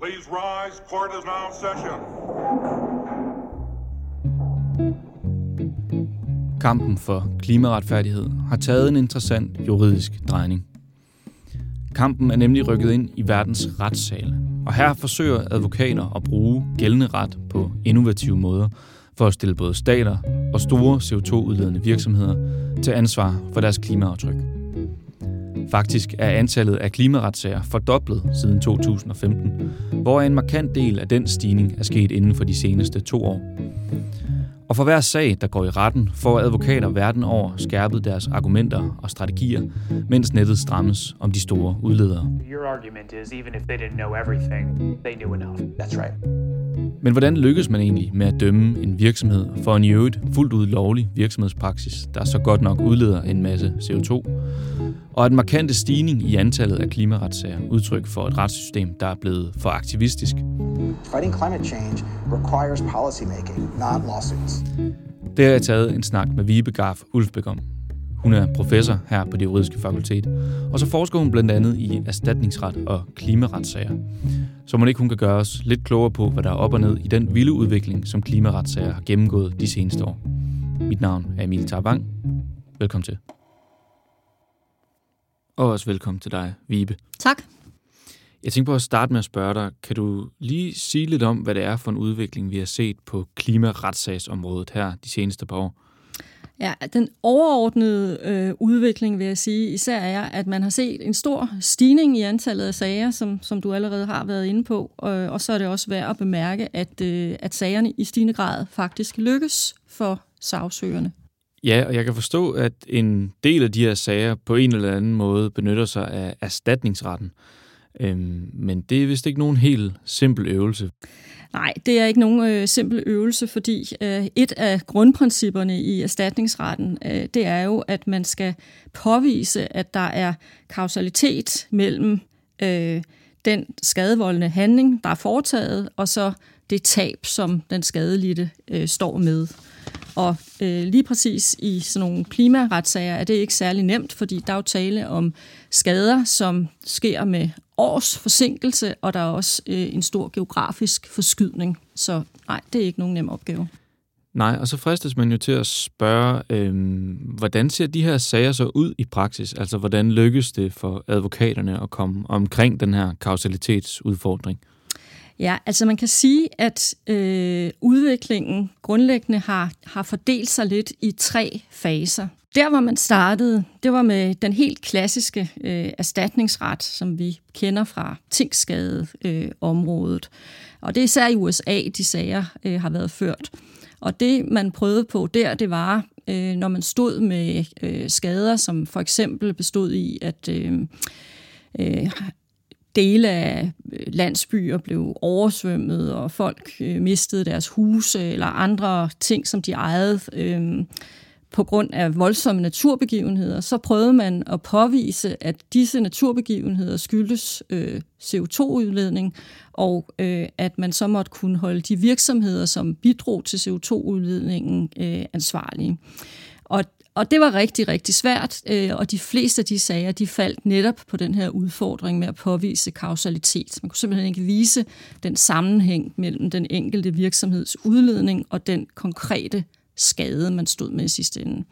Please rise. Court is now in session. Kampen for klimaretfærdighed har taget en interessant juridisk drejning. Kampen er nemlig rykket ind i verdens retssale, og her forsøger advokater at bruge gældende ret på innovative måder for at stille både stater og store CO2-udledende virksomheder til ansvar for deres klimaaftryk. Faktisk er antallet af klimaretssager fordoblet siden 2015, hvor en markant del af den stigning er sket inden for de seneste to år. Og for hver sag, der går i retten, får advokater verden over skærpet deres argumenter og strategier, mens nettet strammes om de store udledere. Your argument is even if they didn't know everything, they knew enough. That's right. Men hvordan lykkes man egentlig med at dømme en virksomhed for en i øvrigt fuldt ud lovlig virksomhedspraksis, der så godt nok udleder en masse CO2? Og at markante stigning i antallet af klimaretssager udtryk for et retssystem, der er blevet for aktivistisk. Fighting climate change requires policymaking, not lawsuits. Det har jeg taget en snak med Vibe Garf Ulfbæk om. Hun er professor her på det juridiske fakultet, og så forsker hun blandt andet i erstatningsret og klimaretssager. Så må ikke hun kan gøre os lidt klogere på, hvad der er op og ned i den vilde udvikling, som klimaretssager har gennemgået de seneste år. Mit navn er Emil Tarvang. Velkommen til. Og også velkommen til dig, Vibe. Tak. Jeg tænker på at starte med at spørge dig, kan du lige sige lidt om, hvad det er for en udvikling, vi har set på klimaretssagsområdet her de seneste par år? Ja, den overordnede øh, udvikling, vil jeg sige, især er, at man har set en stor stigning i antallet af sager, som, som du allerede har været inde på, øh, og så er det også værd at bemærke, at, øh, at sagerne i stigende grad faktisk lykkes for sagsøgerne. Ja, og jeg kan forstå, at en del af de her sager på en eller anden måde benytter sig af erstatningsretten. Øhm, men det er vist ikke nogen helt simpel øvelse. Nej, det er ikke nogen øh, simpel øvelse, fordi øh, et af grundprincipperne i erstatningsretten, øh, det er jo, at man skal påvise, at der er kausalitet mellem øh, den skadevoldende handling, der er foretaget, og så det tab, som den skadelidte øh, står med. Og øh, lige præcis i sådan nogle klimaretssager er det ikke særlig nemt, fordi der er jo tale om skader, som sker med års forsinkelse, og der er også øh, en stor geografisk forskydning. Så nej, det er ikke nogen nem opgave. Nej, og så fristes man jo til at spørge, øh, hvordan ser de her sager så ud i praksis? Altså, hvordan lykkes det for advokaterne at komme omkring den her kausalitetsudfordring? Ja, altså man kan sige, at øh, udviklingen grundlæggende har, har fordelt sig lidt i tre faser. Der, hvor man startede, det var med den helt klassiske øh, erstatningsret, som vi kender fra tingsskadeområdet. Øh, og det er især i USA, de sager øh, har været ført. Og det, man prøvede på der, det var, øh, når man stod med øh, skader, som for eksempel bestod i, at øh, øh, dele af øh, landsbyer blev oversvømmet, og folk øh, mistede deres huse eller andre ting, som de ejede øh, på grund af voldsomme naturbegivenheder, så prøvede man at påvise, at disse naturbegivenheder skyldes øh, CO2-udledning, og øh, at man så måtte kunne holde de virksomheder, som bidrog til CO2-udledningen, øh, ansvarlige. Og og det var rigtig, rigtig svært, øh, og de fleste af de sager, de faldt netop på den her udfordring med at påvise kausalitet. Man kunne simpelthen ikke vise den sammenhæng mellem den enkelte virksomheds udledning og den konkrete skade, man stod med i sidste ende.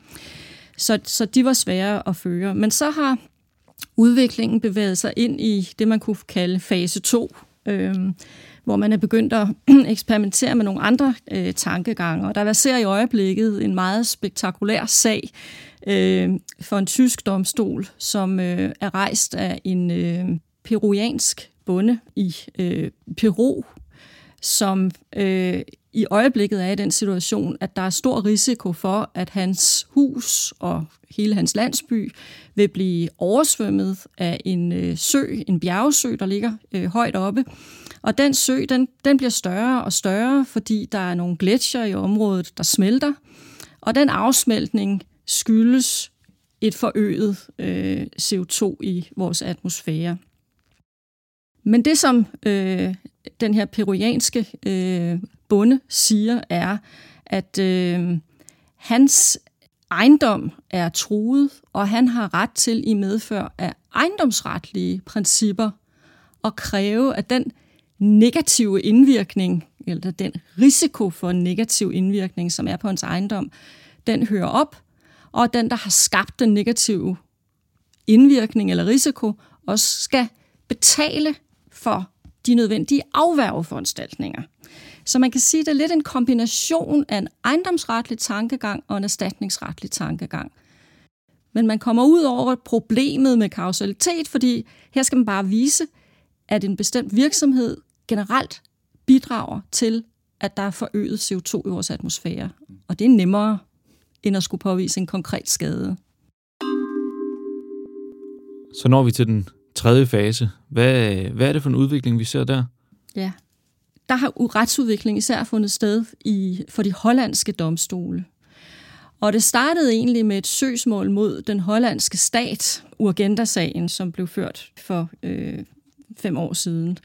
Så, så de var svære at føre. Men så har udviklingen bevæget sig ind i det, man kunne kalde fase 2, øh, hvor man er begyndt at eksperimentere med nogle andre øh, tankegange. Og der ser i øjeblikket en meget spektakulær sag øh, for en tysk domstol, som øh, er rejst af en øh, peruansk bonde i øh, Peru, som øh, i øjeblikket er i den situation, at der er stor risiko for, at hans hus og hele hans landsby vil blive oversvømmet af en øh, sø, en bjergsø, der ligger øh, højt oppe. Og den sø, den, den bliver større og større, fordi der er nogle gletsjer i området, der smelter. Og den afsmeltning skyldes et forøget øh, CO2 i vores atmosfære. Men det, som øh, den her peruanske øh, bonde siger, er, at øh, hans ejendom er truet, og han har ret til i medfør af ejendomsretlige principper at kræve, at den negative indvirkning, eller den risiko for en negativ indvirkning, som er på hans ejendom, den hører op, og den, der har skabt den negative indvirkning eller risiko, også skal betale for de nødvendige afværgeforanstaltninger. Så man kan sige, at det er lidt en kombination af en ejendomsretlig tankegang og en erstatningsretlig tankegang. Men man kommer ud over problemet med kausalitet, fordi her skal man bare vise, at en bestemt virksomhed generelt bidrager til, at der er forøget CO2 i vores atmosfære. Og det er nemmere, end at skulle påvise en konkret skade. Så når vi til den tredje fase. Hvad, hvad er det for en udvikling, vi ser der? Ja, der har retsudvikling især fundet sted i, for de hollandske domstole. Og det startede egentlig med et søgsmål mod den hollandske stat, Urgenda-sagen, som blev ført for øh, fem år siden,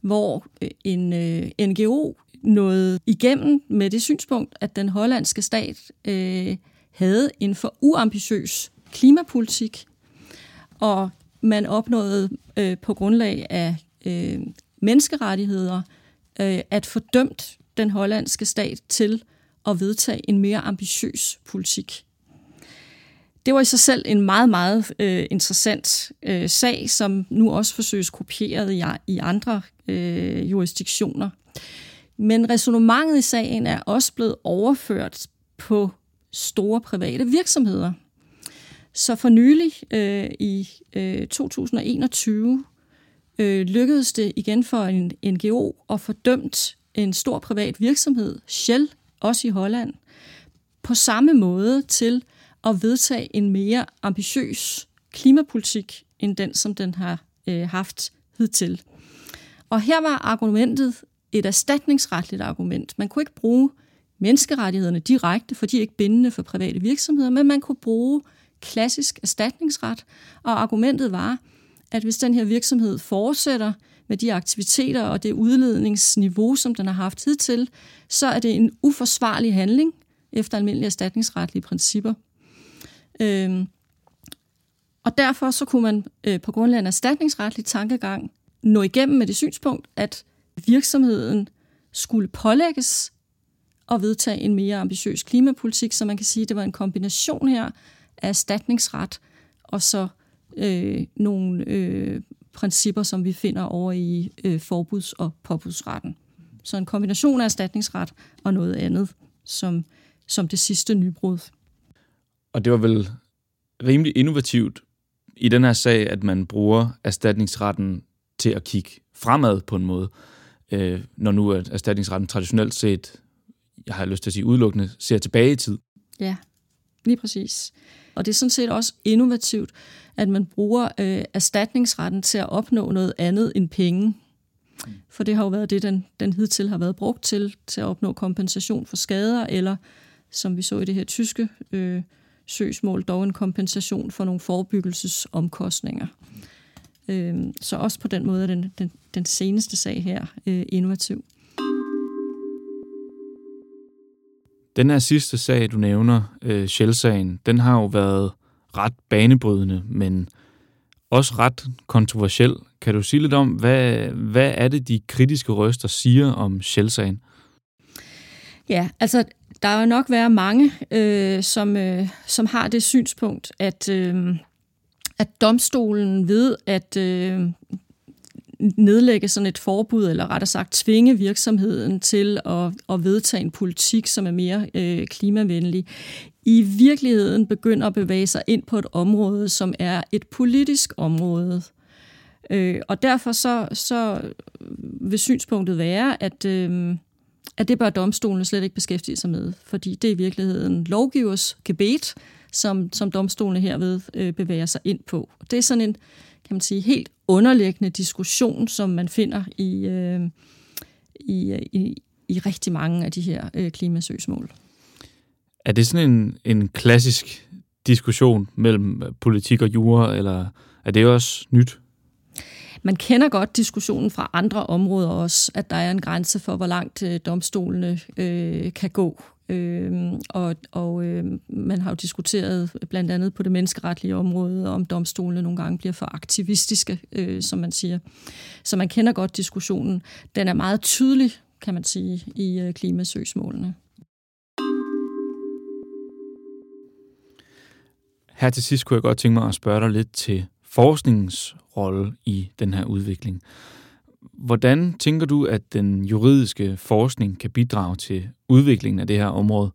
hvor øh, en øh, NGO nåede igennem med det synspunkt, at den hollandske stat øh, havde en for uambitiøs klimapolitik, og man opnåede øh, på grundlag af øh, menneskerettigheder øh, at fordømt den hollandske stat til at vedtage en mere ambitiøs politik. Det var i sig selv en meget, meget øh, interessant øh, sag, som nu også forsøges kopieret i, i andre øh, jurisdiktioner. Men resonemanget i sagen er også blevet overført på store private virksomheder. Så for nylig øh, i øh, 2021 øh, lykkedes det igen for en NGO at fordømt en stor privat virksomhed, Shell, også i Holland, på samme måde til at vedtage en mere ambitiøs klimapolitik end den, som den har øh, haft hidtil. Og her var argumentet et erstatningsretligt argument. Man kunne ikke bruge menneskerettighederne direkte, for de er ikke bindende for private virksomheder, men man kunne bruge klassisk erstatningsret, og argumentet var, at hvis den her virksomhed fortsætter med de aktiviteter og det udledningsniveau, som den har haft hidtil, så er det en uforsvarlig handling efter almindelige erstatningsretlige principper. Øhm, og derfor så kunne man øh, på grundlag af en erstatningsretlig tankegang nå igennem med det synspunkt, at virksomheden skulle pålægges at vedtage en mere ambitiøs klimapolitik, så man kan sige, at det var en kombination her erstatningsret og så øh, nogle øh, principper, som vi finder over i øh, forbuds- og påbudsretten. Så en kombination af erstatningsret og noget andet, som, som det sidste nybrud. Og det var vel rimelig innovativt i den her sag, at man bruger erstatningsretten til at kigge fremad på en måde, øh, når nu at erstatningsretten traditionelt set, jeg har lyst til at sige udelukkende, ser tilbage i tid. Ja, lige præcis. Og det er sådan set også innovativt, at man bruger øh, erstatningsretten til at opnå noget andet end penge. For det har jo været det, den, den hidtil har været brugt til, til at opnå kompensation for skader, eller som vi så i det her tyske øh, søgsmål, dog en kompensation for nogle forebyggelsesomkostninger. Øh, så også på den måde er den, den, den seneste sag her øh, innovativ. Den her sidste sag, du nævner, øh, Shell-sagen, den har jo været ret banebrydende, men også ret kontroversiel. Kan du sige lidt om, hvad, hvad er det, de kritiske røster siger om Shell-sagen? Ja, altså der vil nok være mange, øh, som, øh, som har det synspunkt, at, øh, at domstolen ved at øh, nedlægge sådan et forbud, eller rettere sagt tvinge virksomheden til at, at vedtage en politik, som er mere øh, klimavenlig, i virkeligheden begynder at bevæge sig ind på et område, som er et politisk område. Øh, og derfor så, så vil synspunktet være, at, øh, at det bør domstolen slet ikke beskæftige sig med, fordi det er i virkeligheden lovgivers gebet, som, som domstolene herved øh, bevæger sig ind på. Det er sådan en, kan man sige, helt underliggende diskussion, som man finder i, øh, i, i, i rigtig mange af de her øh, klimasøgsmål. Er det sådan en, en klassisk diskussion mellem politik og jura, eller er det også nyt? Man kender godt diskussionen fra andre områder også, at der er en grænse for, hvor langt øh, domstolene øh, kan gå Øh, og og øh, man har jo diskuteret blandt andet på det menneskeretlige område, om domstolene nogle gange bliver for aktivistiske, øh, som man siger. Så man kender godt diskussionen. Den er meget tydelig, kan man sige, i øh, klimasøgsmålene. Her til sidst kunne jeg godt tænke mig at spørge dig lidt til forskningens rolle i den her udvikling. Hvordan tænker du, at den juridiske forskning kan bidrage til udviklingen af det her område?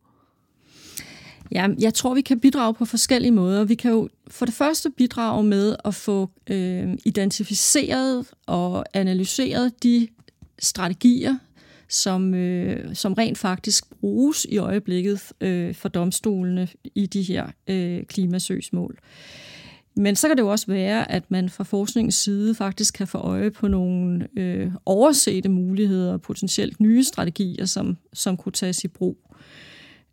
Ja, jeg tror, vi kan bidrage på forskellige måder. Vi kan jo for det første bidrage med at få øh, identificeret og analyseret de strategier, som, øh, som rent faktisk bruges i øjeblikket øh, for domstolene i de her øh, klimasøgsmål. Men så kan det jo også være, at man fra forskningens side faktisk kan få øje på nogle øh, oversete muligheder og potentielt nye strategier, som, som kunne tages i brug.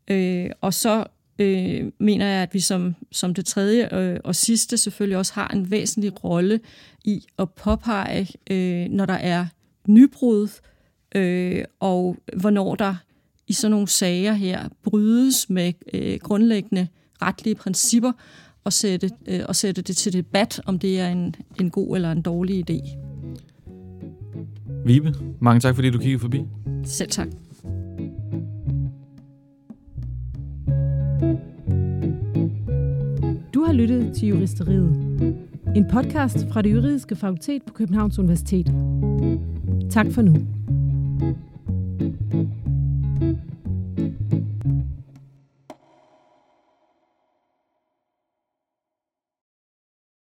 Øh, og så øh, mener jeg, at vi som, som det tredje øh, og sidste selvfølgelig også har en væsentlig rolle i at påpege, øh, når der er nybrud, øh, og hvornår der i sådan nogle sager her brydes med øh, grundlæggende retlige principper, og sætte, øh, og sætte det til debat, om det er en, en god eller en dårlig idé. Vibe, mange tak, fordi du kiggede forbi. Selv tak. Du har lyttet til Juristeriet. En podcast fra det juridiske fakultet på Københavns Universitet. Tak for nu.